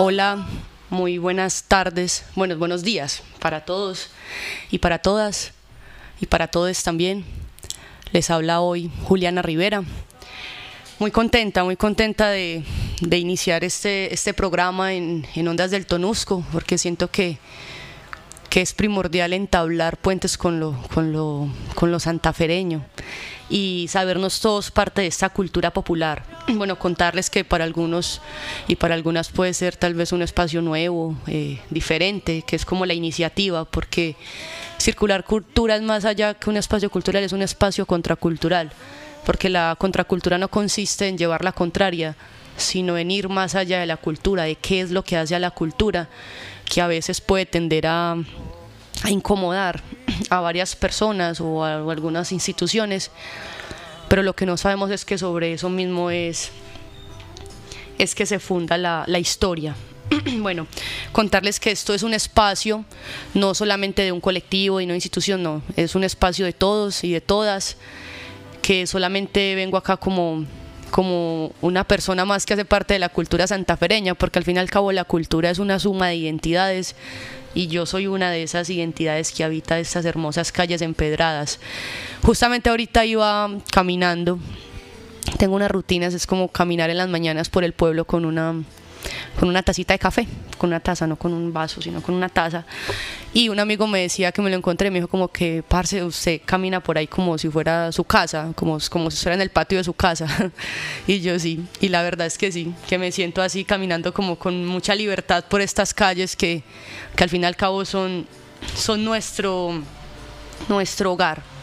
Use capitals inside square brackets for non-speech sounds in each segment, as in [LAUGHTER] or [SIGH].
Hola, muy buenas tardes, buenos, buenos días para todos y para todas y para todos también. Les habla hoy Juliana Rivera. Muy contenta, muy contenta de, iniciar este, este programa en, en Ondas del Tonusco, porque siento que, que es primordial entablar puentes con lo, con lo, con lo santafereño y sabernos todos parte de esta cultura popular. Bueno, contarles que para algunos y para algunas puede ser tal vez un espacio nuevo, eh, diferente, que es como la iniciativa, porque circular cultura es más allá que un espacio cultural, es un espacio contracultural, porque la contracultura no consiste en llevar la contraria, sino en ir más allá de la cultura, de qué es lo que hace a la cultura, que a veces puede tender a, incomodar a varias personas o a, algunas instituciones, pero lo que no sabemos es que sobre eso mismo es, es que se funda la, la historia. [CLEARS THROAT] bueno, contarles que esto es un espacio no solamente de un colectivo y una institución, no, es un espacio de todos y de todas, que solamente vengo acá como como una persona más que hace parte de la cultura santafereña, porque al fin y al cabo la cultura es una suma de identidades y yo soy una de esas identidades que habita estas hermosas calles empedradas. Justamente ahorita iba caminando, tengo unas rutinas, es como caminar en las mañanas por el pueblo con una con una tacita de café, con una taza, no con un vaso, sino con una taza. Y un amigo me decía que me lo encontré, me dijo como que, parce, usted camina por ahí como si fuera su casa, como, como si fuera en el patio de su casa. [LAUGHS] y yo sí, y la verdad es que sí, que me siento así caminando como con mucha libertad por estas calles que, que al fin y al cabo son, son nuestro, nuestro hogar.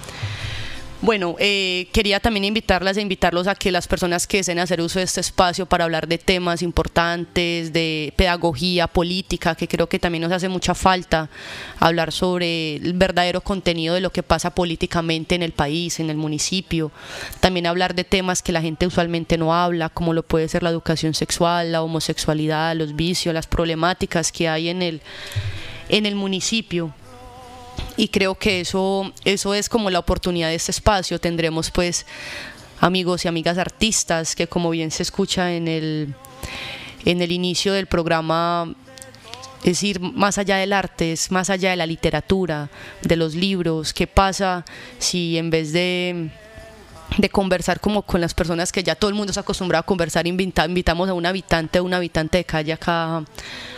Bueno, eh, quería también invitarlas e invitarlos a que las personas que deseen hacer uso de este espacio para hablar de temas importantes, de pedagogía, política, que creo que también nos hace mucha falta hablar sobre el verdadero contenido de lo que pasa políticamente en el país, en el municipio, también hablar de temas que la gente usualmente no habla, como lo puede ser la educación sexual, la homosexualidad, los vicios, las problemáticas que hay en el, en el municipio y creo que eso, eso es como la oportunidad de este espacio. Tendremos pues amigos y amigas artistas que como bien se escucha en el, en el inicio del programa es ir más allá del arte, es más allá de la literatura, de los libros, qué pasa si en vez de de conversar como con las personas que ya todo el mundo ha acostumbrado a conversar, invitamos a un habitante o un habitante de calle acá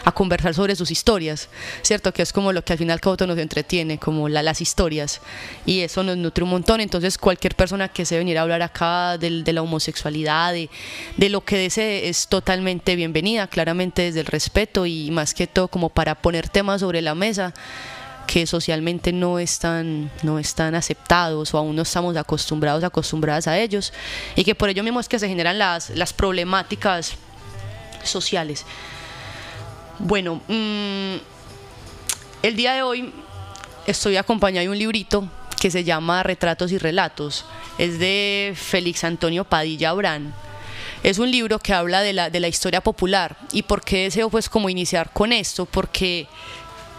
a conversar sobre sus historias, ¿cierto? Que es como lo que al final todo nos entretiene, como las historias, y eso nos nutre un montón, entonces cualquier persona que se venir a hablar acá de, de la homosexualidad, de, de, lo que desee, es totalmente bienvenida, claramente desde el respeto y más que todo como para poner temas sobre la mesa que socialmente no están, no están aceptados o aún no estamos acostumbrados, acostumbradas a ellos, y que por ello mismo es que se generan las, las problemáticas sociales. Bueno, mm, el día de hoy estoy acompañado de un librito que se llama Retratos y Relatos. Es de Félix Antonio Padilla Brán. Es un libro que habla de la, de la historia popular. ¿Y por qué deseo pues como iniciar con esto? Porque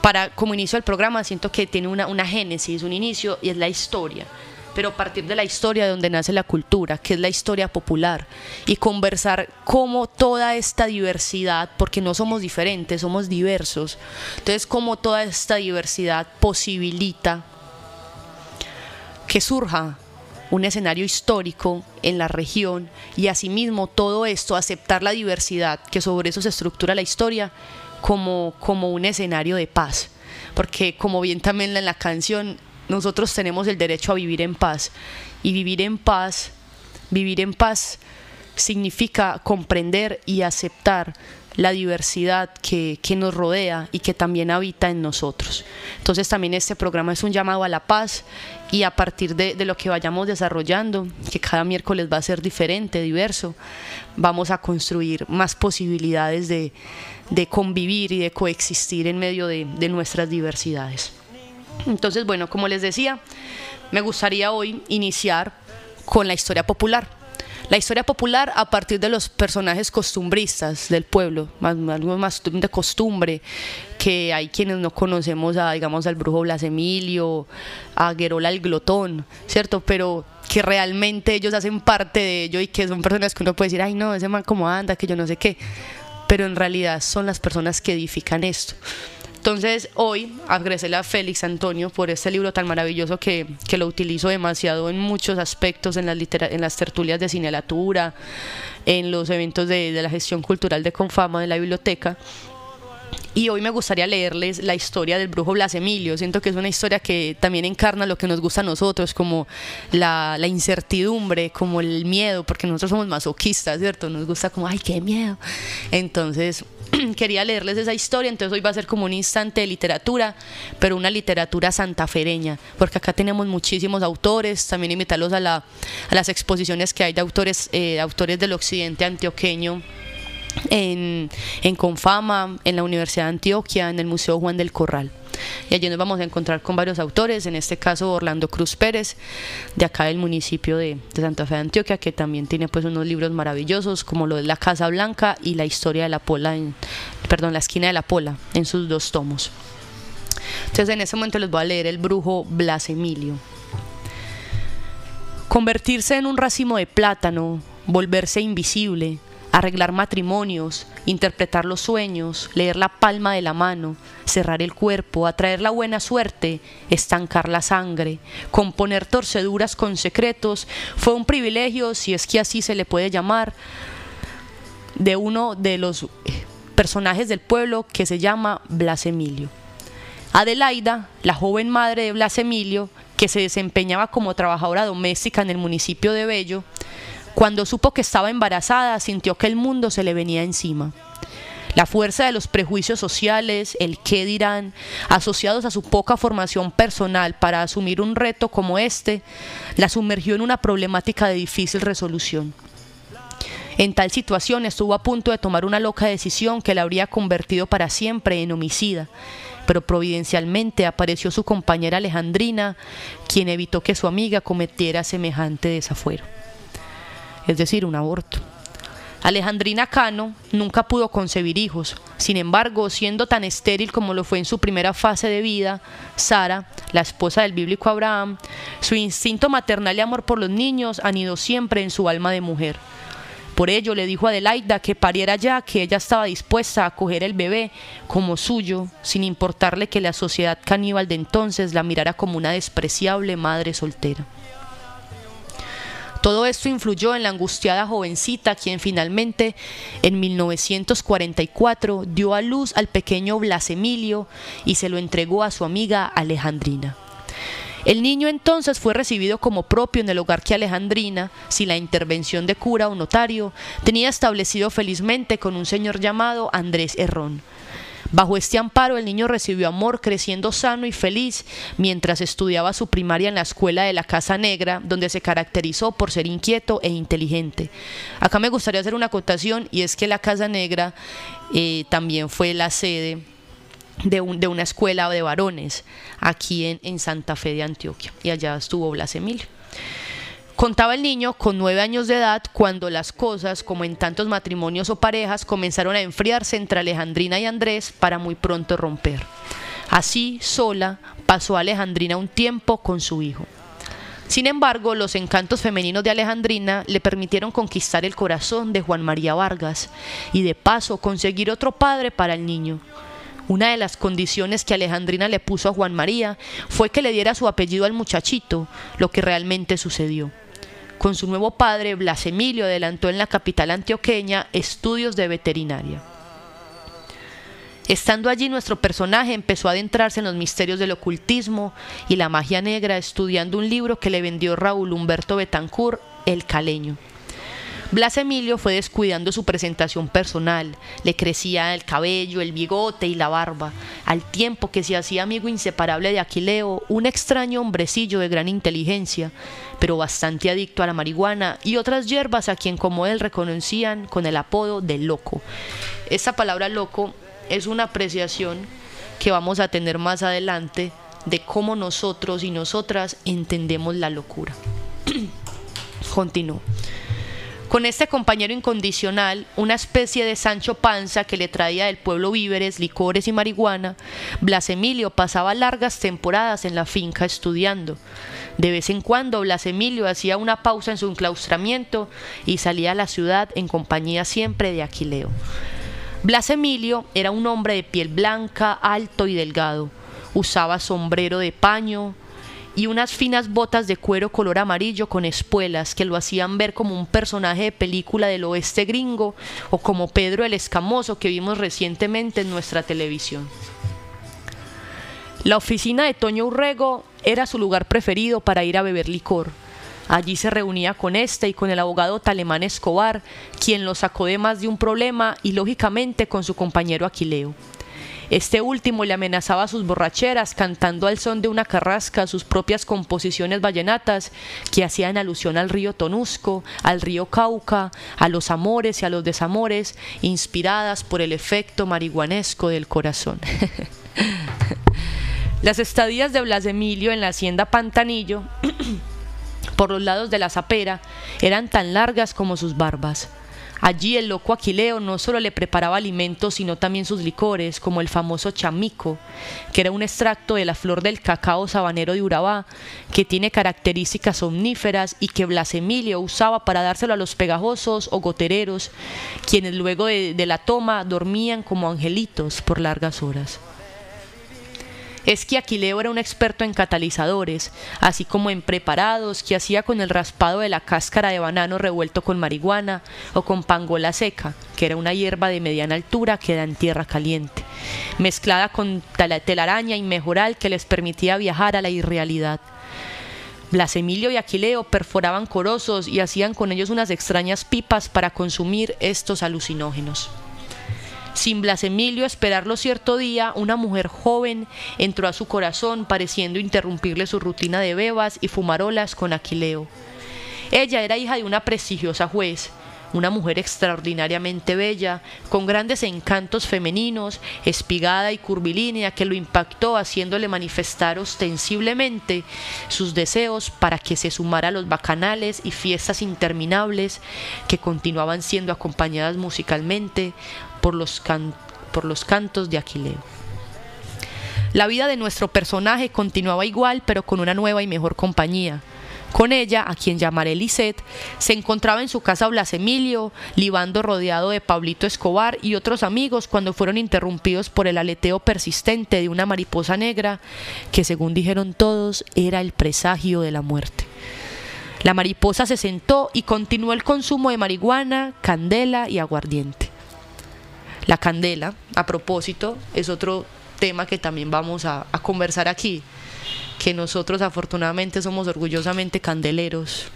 para como inicio del programa siento que tiene una, una génesis, un inicio y es la historia. Pero a partir de la historia de donde nace la cultura, que es la historia popular, y conversar cómo toda esta diversidad, porque no somos diferentes, somos diversos, entonces cómo toda esta diversidad posibilita que surja un escenario histórico en la región y asimismo todo esto, aceptar la diversidad, que sobre eso se estructura la historia, como, como un escenario de paz. Porque como bien también en la canción, nosotros tenemos el derecho a vivir en paz. Y vivir en paz, vivir en paz significa comprender y aceptar la diversidad que, que, nos rodea y que también habita en nosotros. Entonces también este programa es un llamado a la paz y a partir de, de, lo que vayamos desarrollando, que cada miércoles va a ser diferente, diverso, vamos a construir más posibilidades de, de convivir y de coexistir en medio de, de nuestras diversidades. Entonces, bueno, como les decía, me gustaría hoy iniciar con la historia popular la historia popular a partir de los personajes costumbristas del pueblo, más, algo más de costumbre, que hay quienes no conocemos a, digamos, al brujo Blas Emilio, a Guerola el Glotón, ¿cierto? Pero que realmente ellos hacen parte de ello y que son personas que uno puede decir, ay no, ese man como anda, que yo no sé qué pero en realidad son las personas que edifican esto. Entonces hoy agradecele a Félix Antonio por este libro tan maravilloso que, que lo utilizo demasiado en muchos aspectos, en las, en las tertulias de cinelatura, en los eventos de, de la gestión cultural de Confama de la biblioteca. Y hoy me gustaría leerles la historia del brujo Blas Emilio. Siento que es una historia que también encarna lo que nos gusta a nosotros, como la, la, incertidumbre, como el miedo, porque nosotros somos masoquistas, ¿cierto? Nos gusta como, ay, qué miedo. Entonces, [CLEARS THROAT] quería leerles esa historia, entonces hoy va a ser como un instante de literatura, pero una literatura santafereña, porque acá tenemos muchísimos autores, también invitarlos a, la, a las exposiciones que hay de autores, eh, autores del occidente antioqueño en Confama, en la Universidad de Antioquia, en el Museo Juan del Corral. Y allí nos vamos a encontrar con varios autores, en este caso Orlando Cruz Pérez, de acá del municipio de, Santa Fe de Antioquia, que también tiene pues unos libros maravillosos como lo de La Casa Blanca y la historia de la Pola, en, perdón, la esquina de la Pola, en sus dos tomos. Entonces en ese momento les voy a leer El Brujo Blas Emilio. Convertirse en un racimo de plátano, volverse invisible, arreglar matrimonios, interpretar los sueños, leer la palma de la mano, cerrar el cuerpo, atraer la buena suerte, estancar la sangre, componer torceduras con secretos, fue un privilegio, si es que así se le puede llamar, de uno de los personajes del pueblo que se llama Blas Emilio. Adelaida, la joven madre de Blas Emilio, que se desempeñaba como trabajadora doméstica en el municipio de Bello, cuando supo que estaba embarazada, sintió que el mundo se le venía encima. La fuerza de los prejuicios sociales, el qué dirán, asociados a su poca formación personal para asumir un reto como este, la sumergió en una problemática de difícil resolución. En tal situación estuvo a punto de tomar una loca decisión que la habría convertido para siempre en homicida, pero providencialmente apareció su compañera Alejandrina, quien evitó que su amiga cometiera semejante desafuero es decir, un aborto. Alejandrina Cano nunca pudo concebir hijos. Sin embargo, siendo tan estéril como lo fue en su primera fase de vida, Sara, la esposa del bíblico Abraham, su instinto maternal y amor por los niños anidó siempre en su alma de mujer. Por ello le dijo a Adelaida que pariera ya, que ella estaba dispuesta a acoger el bebé como suyo, sin importarle que la sociedad caníbal de entonces la mirara como una despreciable madre soltera. Todo esto influyó en la angustiada jovencita, quien finalmente en 1944 dio a luz al pequeño Blas Emilio y se lo entregó a su amiga Alejandrina. El niño entonces fue recibido como propio en el hogar que Alejandrina, sin la intervención de cura o notario, tenía establecido felizmente con un señor llamado Andrés Herrón. Bajo este amparo el niño recibió amor creciendo sano y feliz mientras estudiaba su primaria en la escuela de la Casa Negra, donde se caracterizó por ser inquieto e inteligente. Acá me gustaría hacer una acotación y es que la Casa Negra eh, también fue la sede de, un, de, una escuela de varones aquí en, en Santa Fe de Antioquia y allá estuvo Blas Emilio. Contaba el niño con nueve años de edad cuando las cosas, como en tantos matrimonios o parejas, comenzaron a enfriarse entre Alejandrina y Andrés para muy pronto romper. Así, sola, pasó Alejandrina un tiempo con su hijo. Sin embargo, los encantos femeninos de Alejandrina le permitieron conquistar el corazón de Juan María Vargas y de paso conseguir otro padre para el niño. Una de las condiciones que Alejandrina le puso a Juan María fue que le diera su apellido al muchachito, lo que realmente sucedió. Con su nuevo padre, Blas Emilio adelantó en la capital antioqueña estudios de veterinaria. Estando allí, nuestro personaje empezó a adentrarse en los misterios del ocultismo y la magia negra, estudiando un libro que le vendió Raúl Humberto Betancourt, El Caleño. Blas Emilio fue descuidando su presentación personal, le crecía el cabello, el bigote y la barba, al tiempo que se hacía amigo inseparable de Aquileo, un extraño hombrecillo de gran inteligencia, pero bastante adicto a la marihuana y otras hierbas a quien como él reconocían con el apodo de loco. Esta palabra loco es una apreciación que vamos a tener más adelante de cómo nosotros y nosotras entendemos la locura. [CLEARS THROAT] Continúo. Con este compañero incondicional, una especie de Sancho Panza que le traía del pueblo víveres, licores y marihuana, Blas Emilio pasaba largas temporadas en la finca estudiando. De vez en cuando Blas Emilio hacía una pausa en su enclaustramiento y salía a la ciudad en compañía siempre de Aquileo. Blas Emilio era un hombre de piel blanca, alto y delgado. Usaba sombrero de paño y unas finas botas de cuero color amarillo con espuelas que lo hacían ver como un personaje de película del oeste gringo o como Pedro el Escamoso que vimos recientemente en nuestra televisión. La oficina de Toño Urrego era su lugar preferido para ir a beber licor. Allí se reunía con este y con el abogado Talemán Escobar, quien lo sacó de más de un problema y lógicamente con su compañero Aquileo. Este último le amenazaba sus borracheras cantando al son de una carrasca sus propias composiciones vallenatas que hacían alusión al río Tonusco, al río Cauca, a los amores y a los desamores, inspiradas por el efecto marihuanesco del corazón. [LAUGHS] Las estadías de Blas Emilio en la hacienda Pantanillo, [CLEARS THROAT] por los lados de la zapera, eran tan largas como sus barbas. Allí el loco Aquileo no solo le preparaba alimentos, sino también sus licores, como el famoso chamico, que era un extracto de la flor del cacao sabanero de Urabá, que tiene características omníferas y que Blas Emilio usaba para dárselo a los pegajosos o gotereros, quienes luego de, de la toma dormían como angelitos por largas horas es que Aquileo era un experto en catalizadores, así como en preparados que hacía con el raspado de la cáscara de banano revuelto con marihuana o con pangola seca, que era una hierba de mediana altura que da en tierra caliente, mezclada con telaraña y mejoral que les permitía viajar a la irrealidad. Blas Emilio y Aquileo perforaban corosos y hacían con ellos unas extrañas pipas para consumir estos alucinógenos. Sin Blas Emilio esperarlo cierto día, una mujer joven entró a su corazón pareciendo interrumpirle su rutina de bebas y fumarolas con Aquileo. Ella era hija de una prestigiosa juez, una mujer extraordinariamente bella, con grandes encantos femeninos, espigada y curvilínea, que lo impactó haciéndole manifestar ostensiblemente sus deseos para que se sumara a los bacanales y fiestas interminables que continuaban siendo acompañadas musicalmente por los, por los cantos de Aquileo. La vida de nuestro personaje continuaba igual, pero con una nueva y mejor compañía. Con ella, a quien llamaré Lisette, se encontraba en su casa Blas Emilio, libando rodeado de Pablito Escobar y otros amigos cuando fueron interrumpidos por el aleteo persistente de una mariposa negra que, según dijeron todos, era el presagio de la muerte. La mariposa se sentó y continuó el consumo de marihuana, candela y aguardiente. La candela, a propósito, es otro tema que también vamos a, conversar aquí, que nosotros afortunadamente somos orgullosamente candeleros.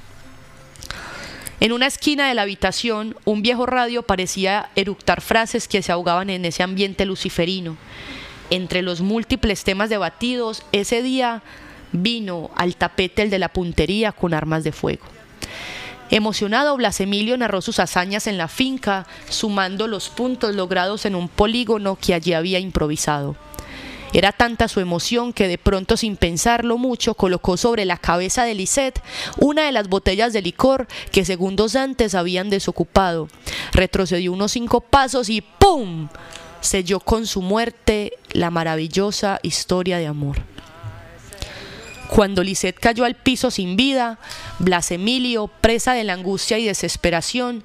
En una esquina de la habitación, un viejo radio parecía eructar frases que se ahogaban en ese ambiente luciferino. Entre los múltiples temas debatidos, ese día vino al tapete el de la puntería con armas de fuego. Emocionado, Blas Emilio narró sus hazañas en la finca, sumando los puntos logrados en un polígono que allí había improvisado. Era tanta su emoción que de pronto, sin pensarlo mucho, colocó sobre la cabeza de Lisette una de las botellas de licor que segundos antes habían desocupado. Retrocedió unos cinco pasos y ¡pum! selló con su muerte la maravillosa historia de amor. Cuando Lisette cayó al piso sin vida, Blas Emilio, presa de la angustia y desesperación,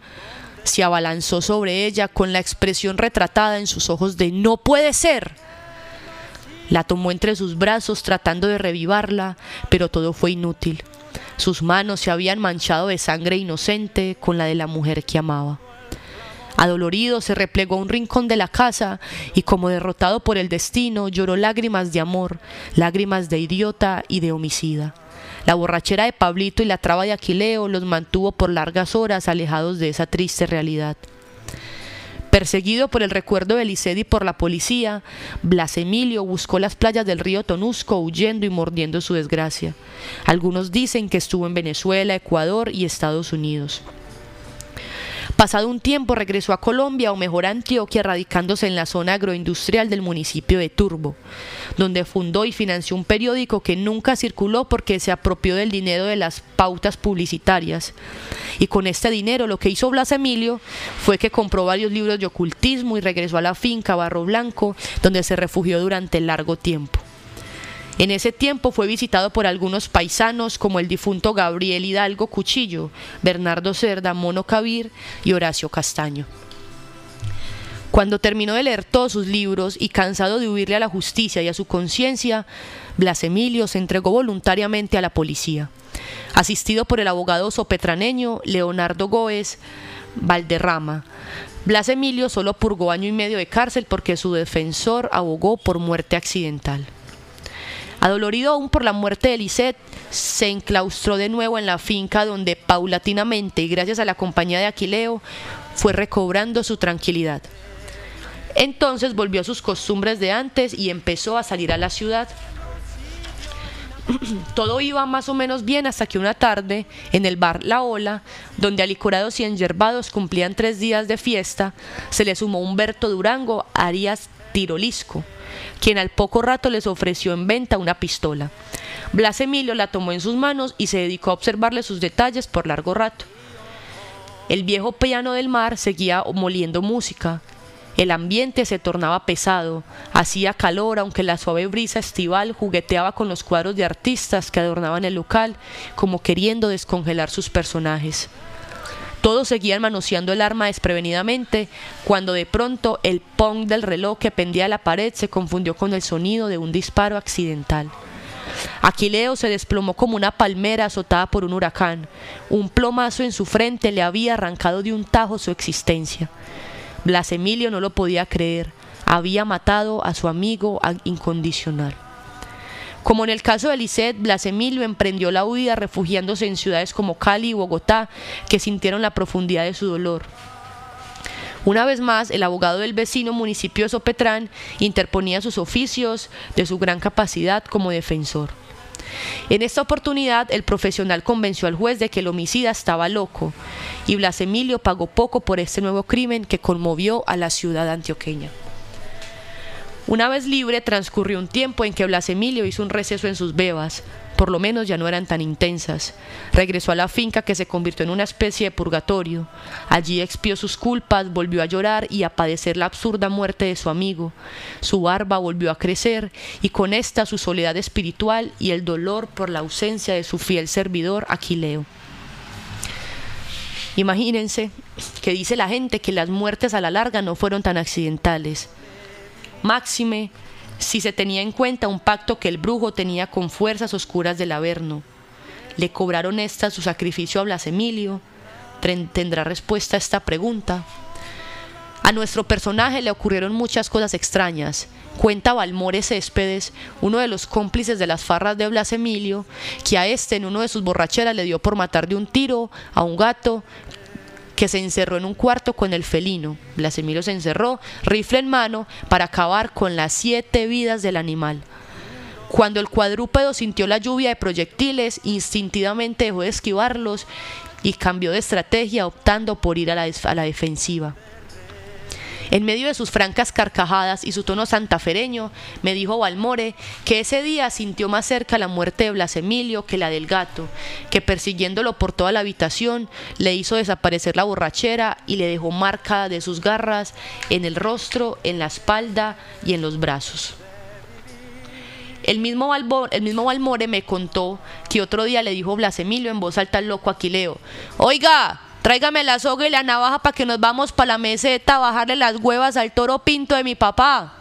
se abalanzó sobre ella con la expresión retratada en sus ojos de no puede ser. La tomó entre sus brazos tratando de revivarla, pero todo fue inútil. Sus manos se habían manchado de sangre inocente con la de la mujer que amaba. Adolorido se replegó a un rincón de la casa y como derrotado por el destino lloró lágrimas de amor, lágrimas de idiota y de homicida. La borrachera de Pablito y la traba de Aquileo los mantuvo por largas horas alejados de esa triste realidad. Perseguido por el recuerdo de Licedi y por la policía, Blas Emilio buscó las playas del río Tonusco huyendo y mordiendo su desgracia. Algunos dicen que estuvo en Venezuela, Ecuador y Estados Unidos. Pasado un tiempo regresó a Colombia o mejor a Antioquia, radicándose en la zona agroindustrial del municipio de Turbo, donde fundó y financió un periódico que nunca circuló porque se apropió del dinero de las pautas publicitarias. Y con este dinero lo que hizo Blas Emilio fue que compró varios libros de ocultismo y regresó a la finca Barro Blanco, donde se refugió durante largo tiempo. En ese tiempo fue visitado por algunos paisanos como el difunto Gabriel Hidalgo Cuchillo, Bernardo Cerda, Mono Cabir y Horacio Castaño. Cuando terminó de leer todos sus libros y cansado de huirle a la justicia y a su conciencia, Blas Emilio se entregó voluntariamente a la policía. Asistido por el abogado sopetraneño Leonardo Góez Valderrama, Blas Emilio solo purgó año y medio de cárcel porque su defensor abogó por muerte accidental. Adolorido aún por la muerte de Lisette, se enclaustró de nuevo en la finca donde paulatinamente y gracias a la compañía de Aquileo fue recobrando su tranquilidad. Entonces volvió a sus costumbres de antes y empezó a salir a la ciudad. [CLEARS THROAT] Todo iba más o menos bien hasta que una tarde, en el bar La Ola, donde alicorados y enyerbados cumplían tres días de fiesta, se le sumó Humberto Durango Arias Tirolisco, quien al poco rato les ofreció en venta una pistola. Blas Emilio la tomó en sus manos y se dedicó a observarle sus detalles por largo rato. El viejo piano del mar seguía moliendo música. El ambiente se tornaba pesado, hacía calor aunque la suave brisa estival jugueteaba con los cuadros de artistas que adornaban el local como queriendo descongelar sus personajes. Todos seguían manoseando el arma desprevenidamente cuando de pronto el pong del reloj que pendía a la pared se confundió con el sonido de un disparo accidental. Aquileo se desplomó como una palmera azotada por un huracán. Un plomazo en su frente le había arrancado de un tajo su existencia. Blas Emilio no lo podía creer. Había matado a su amigo incondicional. Como en el caso de Lisette, Blas Emilio emprendió la huida refugiándose en ciudades como Cali y Bogotá, que sintieron la profundidad de su dolor. Una vez más, el abogado del vecino municipio de Sopetrán interponía sus oficios de su gran capacidad como defensor. En esta oportunidad, el profesional convenció al juez de que el homicida estaba loco y Blas Emilio pagó poco por este nuevo crimen que conmovió a la ciudad antioqueña. Una vez libre, transcurrió un tiempo en que Blas Emilio hizo un receso en sus bebas, por lo menos ya no eran tan intensas. Regresó a la finca que se convirtió en una especie de purgatorio. Allí expió sus culpas, volvió a llorar y a padecer la absurda muerte de su amigo. Su barba volvió a crecer y con esta su soledad espiritual y el dolor por la ausencia de su fiel servidor Aquileo. Imagínense que dice la gente que las muertes a la larga no fueron tan accidentales. Máxime si se tenía en cuenta un pacto que el brujo tenía con fuerzas oscuras del Averno. ¿Le cobraron esta su sacrificio a Blas Emilio? ¿Tendrá respuesta a esta pregunta? A nuestro personaje le ocurrieron muchas cosas extrañas. Cuenta Balmore Céspedes, uno de los cómplices de las farras de Blas Emilio, que a este en uno de sus borracheras le dio por matar de un tiro a un gato que se encerró en un cuarto con el felino. Blasemiro se encerró, rifle en mano, para acabar con las siete vidas del animal. Cuando el cuadrúpedo sintió la lluvia de proyectiles, instintivamente dejó de esquivarlos y cambió de estrategia optando por ir a la, a la defensiva. En medio de sus francas carcajadas y su tono santafereño, me dijo Balmore que ese día sintió más cerca la muerte de Blas Emilio que la del gato, que persiguiéndolo por toda la habitación le hizo desaparecer la borrachera y le dejó marca de sus garras en el rostro, en la espalda y en los brazos. El mismo, Balmore me contó que otro día le dijo Blas Emilio en voz alta al loco Aquileo, Oiga, Tráigame la soga y la navaja para que nos vamos para la meseta a bajarle las huevas al toro pinto de mi papá.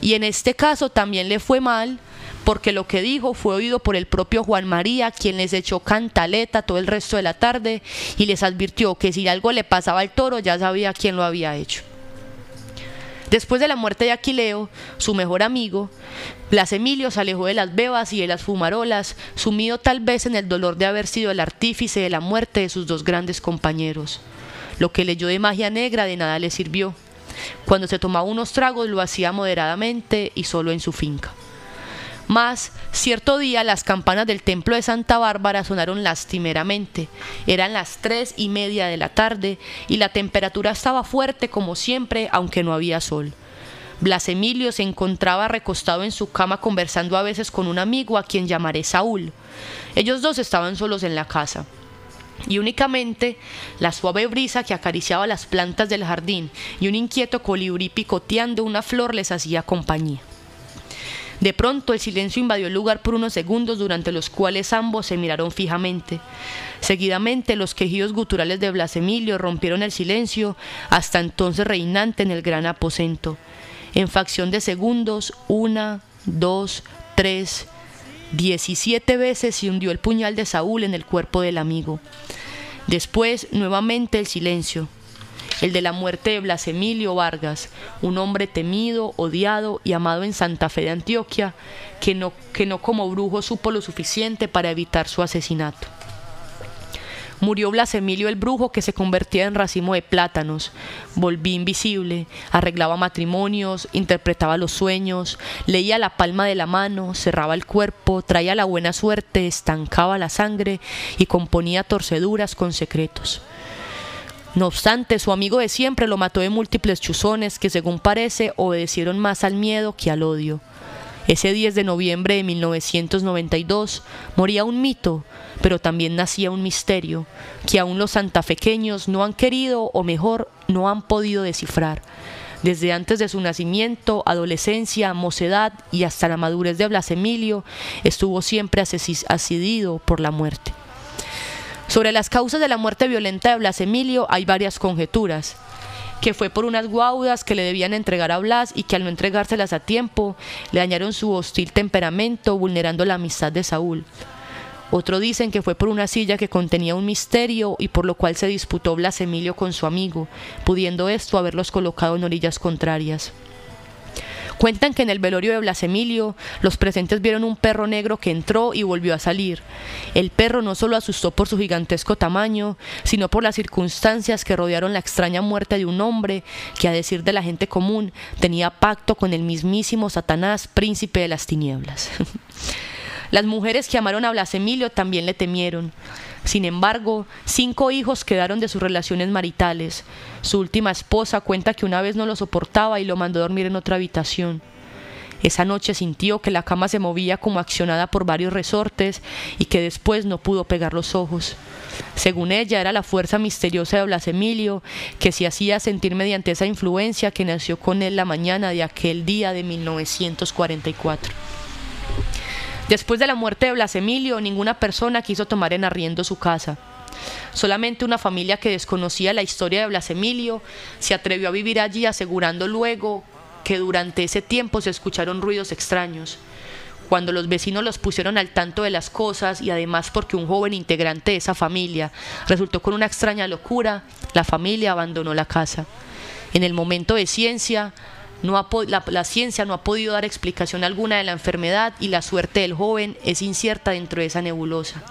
Y en este caso también le fue mal porque lo que dijo fue oído por el propio Juan María, quien les echó cantaleta todo el resto de la tarde y les advirtió que si algo le pasaba al toro ya sabía quién lo había hecho. Después de la muerte de Aquileo, su mejor amigo, Blas Emilio se alejó de las bebas y de las fumarolas, sumido tal vez en el dolor de haber sido el artífice de la muerte de sus dos grandes compañeros. Lo que leyó de magia negra de nada le sirvió. Cuando se tomaba unos tragos lo hacía moderadamente y solo en su finca. Mas, cierto día las campanas del templo de Santa Bárbara sonaron lastimeramente. Eran las tres y media de la tarde y la temperatura estaba fuerte como siempre, aunque no había sol. Blas Emilio se encontraba recostado en su cama conversando a veces con un amigo a quien llamaré Saúl. Ellos dos estaban solos en la casa y únicamente la suave brisa que acariciaba las plantas del jardín y un inquieto colibrí picoteando una flor les hacía compañía. De pronto el silencio invadió el lugar por unos segundos durante los cuales ambos se miraron fijamente. Seguidamente los quejidos guturales de Blas Emilio rompieron el silencio hasta entonces reinante en el gran aposento. En facción de segundos, una, dos, tres, diecisiete veces se hundió el puñal de Saúl en el cuerpo del amigo. Después, nuevamente el silencio el de la muerte de Blas Emilio Vargas, un hombre temido, odiado y amado en Santa Fe de Antioquia, que no, que no como brujo supo lo suficiente para evitar su asesinato. Murió Blas Emilio el brujo que se convertía en racimo de plátanos, volví invisible, arreglaba matrimonios, interpretaba los sueños, leía la palma de la mano, cerraba el cuerpo, traía la buena suerte, estancaba la sangre y componía torceduras con secretos. No obstante, su amigo de siempre lo mató de múltiples chuzones que, según parece, obedecieron más al miedo que al odio. Ese 10 de noviembre de 1992 moría un mito, pero también nacía un misterio que aún los santafequeños no han querido o mejor no han podido descifrar. Desde antes de su nacimiento, adolescencia, mocedad y hasta la madurez de Blas Emilio, estuvo siempre asidido por la muerte. Sobre las causas de la muerte violenta de Blas Emilio hay varias conjeturas que fue por unas guaudas que le debían entregar a Blas y que al no entregárselas a tiempo le dañaron su hostil temperamento, vulnerando la amistad de Saúl. Otro dicen que fue por una silla que contenía un misterio y por lo cual se disputó Blas Emilio con su amigo, pudiendo esto haberlos colocado en orillas contrarias. Cuentan que en el velorio de Blas Emilio los presentes vieron un perro negro que entró y volvió a salir. El perro no solo asustó por su gigantesco tamaño, sino por las circunstancias que rodearon la extraña muerte de un hombre que, a decir de la gente común, tenía pacto con el mismísimo Satanás, príncipe de las tinieblas. [LAUGHS] Las mujeres que amaron a Blas Emilio también le temieron. Sin embargo, cinco hijos quedaron de sus relaciones maritales. Su última esposa cuenta que una vez no lo soportaba y lo mandó a dormir en otra habitación. Esa noche sintió que la cama se movía como accionada por varios resortes y que después no pudo pegar los ojos. Según ella, era la fuerza misteriosa de Blas Emilio que se hacía sentir mediante esa influencia que nació con él la mañana de aquel día de 1944. Después de la muerte de Blas Emilio, ninguna persona quiso tomar en arriendo su casa. Solamente una familia que desconocía la historia de Blas Emilio se atrevió a vivir allí asegurando luego que durante ese tiempo se escucharon ruidos extraños. Cuando los vecinos los pusieron al tanto de las cosas y además porque un joven integrante de esa familia resultó con una extraña locura, la familia abandonó la casa. En el momento de ciencia, no la, la, ciencia no ha podido dar explicación alguna de la enfermedad y la suerte del joven es incierta dentro de esa nebulosa.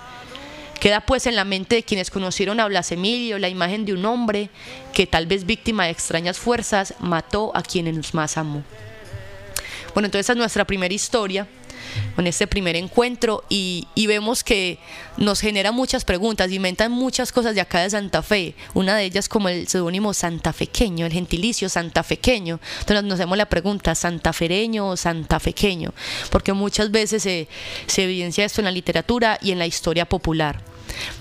Queda pues en la mente de quienes conocieron a Blas Emilio la imagen de un hombre que tal vez víctima de extrañas fuerzas mató a quienes más amó. Bueno, entonces esa es nuestra primera historia con este primer encuentro y, vemos que nos genera muchas preguntas, inventan muchas cosas de acá de Santa Fe, una de ellas como el seudónimo santafequeño, el gentilicio santafequeño. Entonces nos hacemos la pregunta, santafereño o santafequeño, porque muchas veces se, se evidencia esto en la literatura y en la historia popular.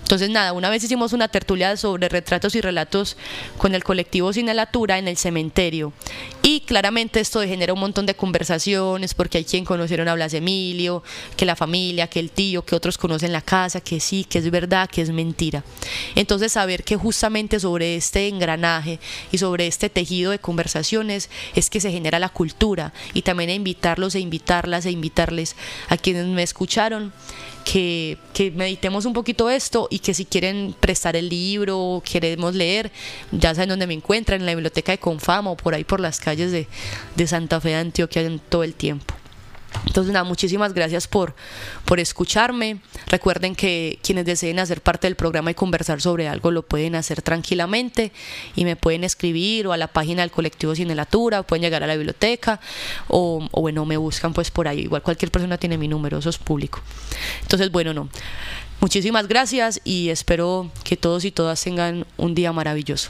Entonces, nada, una vez hicimos una tertulia sobre retratos y relatos con el colectivo Sinalatura en el cementerio. Y claramente esto genera un montón de conversaciones, porque hay quien conocieron a Blas Emilio, que la familia, que el tío, que otros conocen la casa, que sí, que es verdad, que es mentira. Entonces, saber que justamente sobre este engranaje y sobre este tejido de conversaciones es que se genera la cultura y también a invitarlos e invitarlas e invitarles a quienes me escucharon que, que, meditemos un poquito esto y que si quieren prestar el libro, queremos leer, ya saben dónde me encuentran, en la biblioteca de Confama o por ahí por las calles de, de Santa Fe de Antioquia en todo el tiempo. Entonces, nada, muchísimas gracias por, por escucharme. Recuerden que quienes deseen hacer parte del programa y conversar sobre algo lo pueden hacer tranquilamente y me pueden escribir o a la página del colectivo Cinelatura, pueden llegar a la biblioteca o, o bueno, me buscan pues por ahí. Igual cualquier persona tiene mi número, eso es público. Entonces, bueno, no. Muchísimas gracias y espero que todos y todas tengan un día maravilloso.